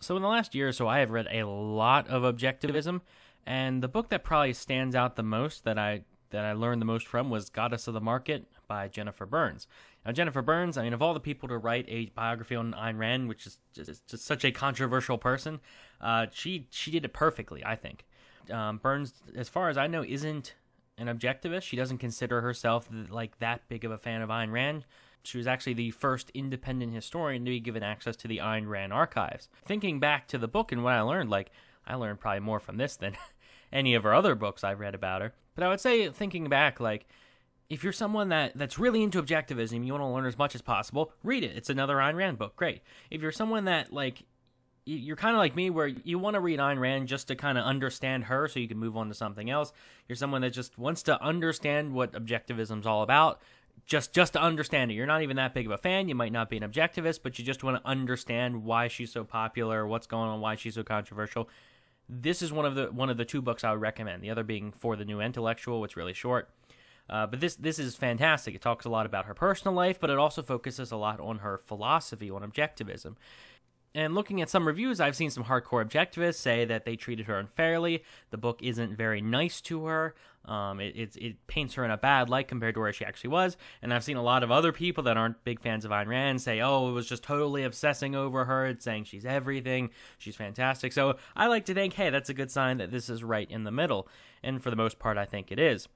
So, in the last year or so, I have read a lot of objectivism, and the book that probably stands out the most that I that I learned the most from was Goddess of the Market by Jennifer Burns. Now, Jennifer Burns, I mean, of all the people to write a biography on Ayn Rand, which is just, just such a controversial person, uh, she she did it perfectly, I think. Um, Burns, as far as I know, isn't an objectivist. She doesn't consider herself like that big of a fan of Ayn Rand. She was actually the first independent historian to be given access to the Ayn Rand archives. Thinking back to the book and what I learned, like, I learned probably more from this than any of her other books I've read about her. But I would say, thinking back, like, if you're someone that, that's really into objectivism, you want to learn as much as possible, read it. It's another Ayn Rand book. Great. If you're someone that, like, you're kind of like me where you want to read Ayn Rand just to kind of understand her so you can move on to something else. You're someone that just wants to understand what objectivism's all about just just to understand it. You're not even that big of a fan. You might not be an objectivist, but you just want to understand why she's so popular, what's going on, why she's so controversial. This is one of the one of the two books I would recommend. The other being For the New Intellectual, which really short. Uh, but this this is fantastic. It talks a lot about her personal life, but it also focuses a lot on her philosophy, on objectivism. And looking at some reviews, I've seen some hardcore objectivists say that they treated her unfairly. The book isn't very nice to her. Um, it, it, it, paints her in a bad light compared to where she actually was. And I've seen a lot of other people that aren't big fans of Ayn Rand say, oh, it was just totally obsessing over her. It's saying she's everything. She's fantastic. So I like to think, hey, that's a good sign that this is right in the middle. And for the most part, I think it is.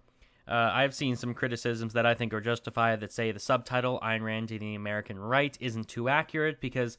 Uh, I've seen some criticisms that I think are justified that say the subtitle, Ayn Rand to the American Right, isn't too accurate because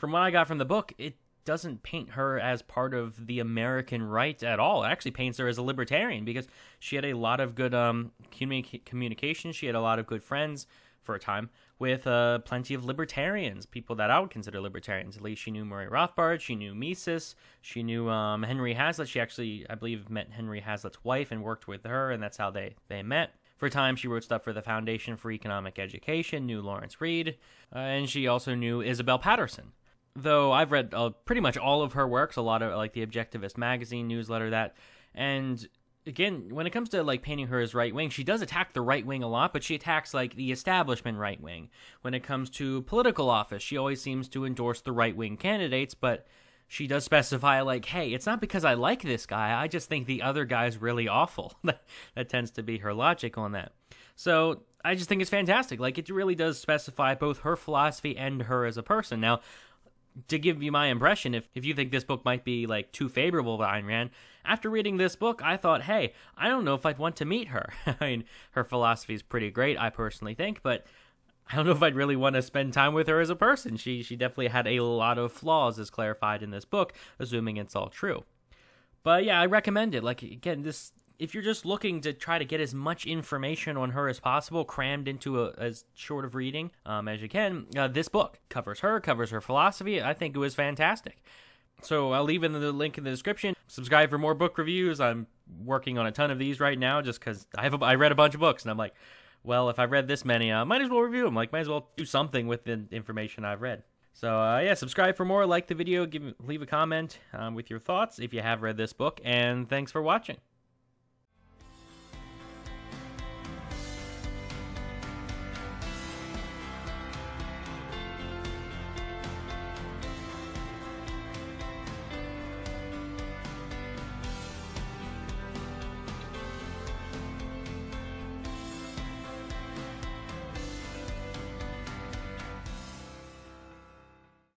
from what I got from the book, it doesn't paint her as part of the American right at all. It actually paints her as a libertarian because she had a lot of good um, communi- communication. She had a lot of good friends for a time with uh, plenty of libertarians, people that I would consider libertarians. At least she knew Murray Rothbard, she knew Mises, she knew um, Henry Hazlitt. She actually, I believe, met Henry Hazlitt's wife and worked with her, and that's how they, they met. For a time, she wrote stuff for the Foundation for Economic Education, knew Lawrence Reed, uh, and she also knew Isabel Paterson though I've read uh, pretty much all of her works, a lot of like the Objectivist magazine newsletter that, and again, when it comes to like painting her as right wing, she does attack the right wing a lot, but she attacks like the establishment right wing. When it comes to political office, she always seems to endorse the right wing candidates, but she does specify like, hey, it's not because I like this guy, I just think the other guy's really awful. that tends to be her logic on that. So I just think it's fantastic. Like it really does specify both her philosophy and her as a person. Now, to give you my impression, if, if you think this book might be like too favorable to Ayn Rand, after reading this book, I thought, hey, I don't know if I'd want to meet her. I mean, her philosophy is pretty great, I personally think, but I don't know if I'd really want to spend time with her as a person. She she definitely had a lot of flaws, as clarified in this book, assuming it's all true. But yeah, I recommend it. Like again, this if you're just looking to try to get as much information on her as possible, crammed into a, as short of reading um, as you can, uh, this book covers her, covers her philosophy. I think it was fantastic. So I'll leave in the link in the description. Subscribe for more book reviews. I'm working on a ton of these right now, just because I have a, I read a bunch of books and I'm like, well, if I've read this many, I uh, might as well review them. Like, might as well do something with the information I've read. So uh, yeah, subscribe for more. Like the video. Give leave a comment um, with your thoughts if you have read this book. And thanks for watching.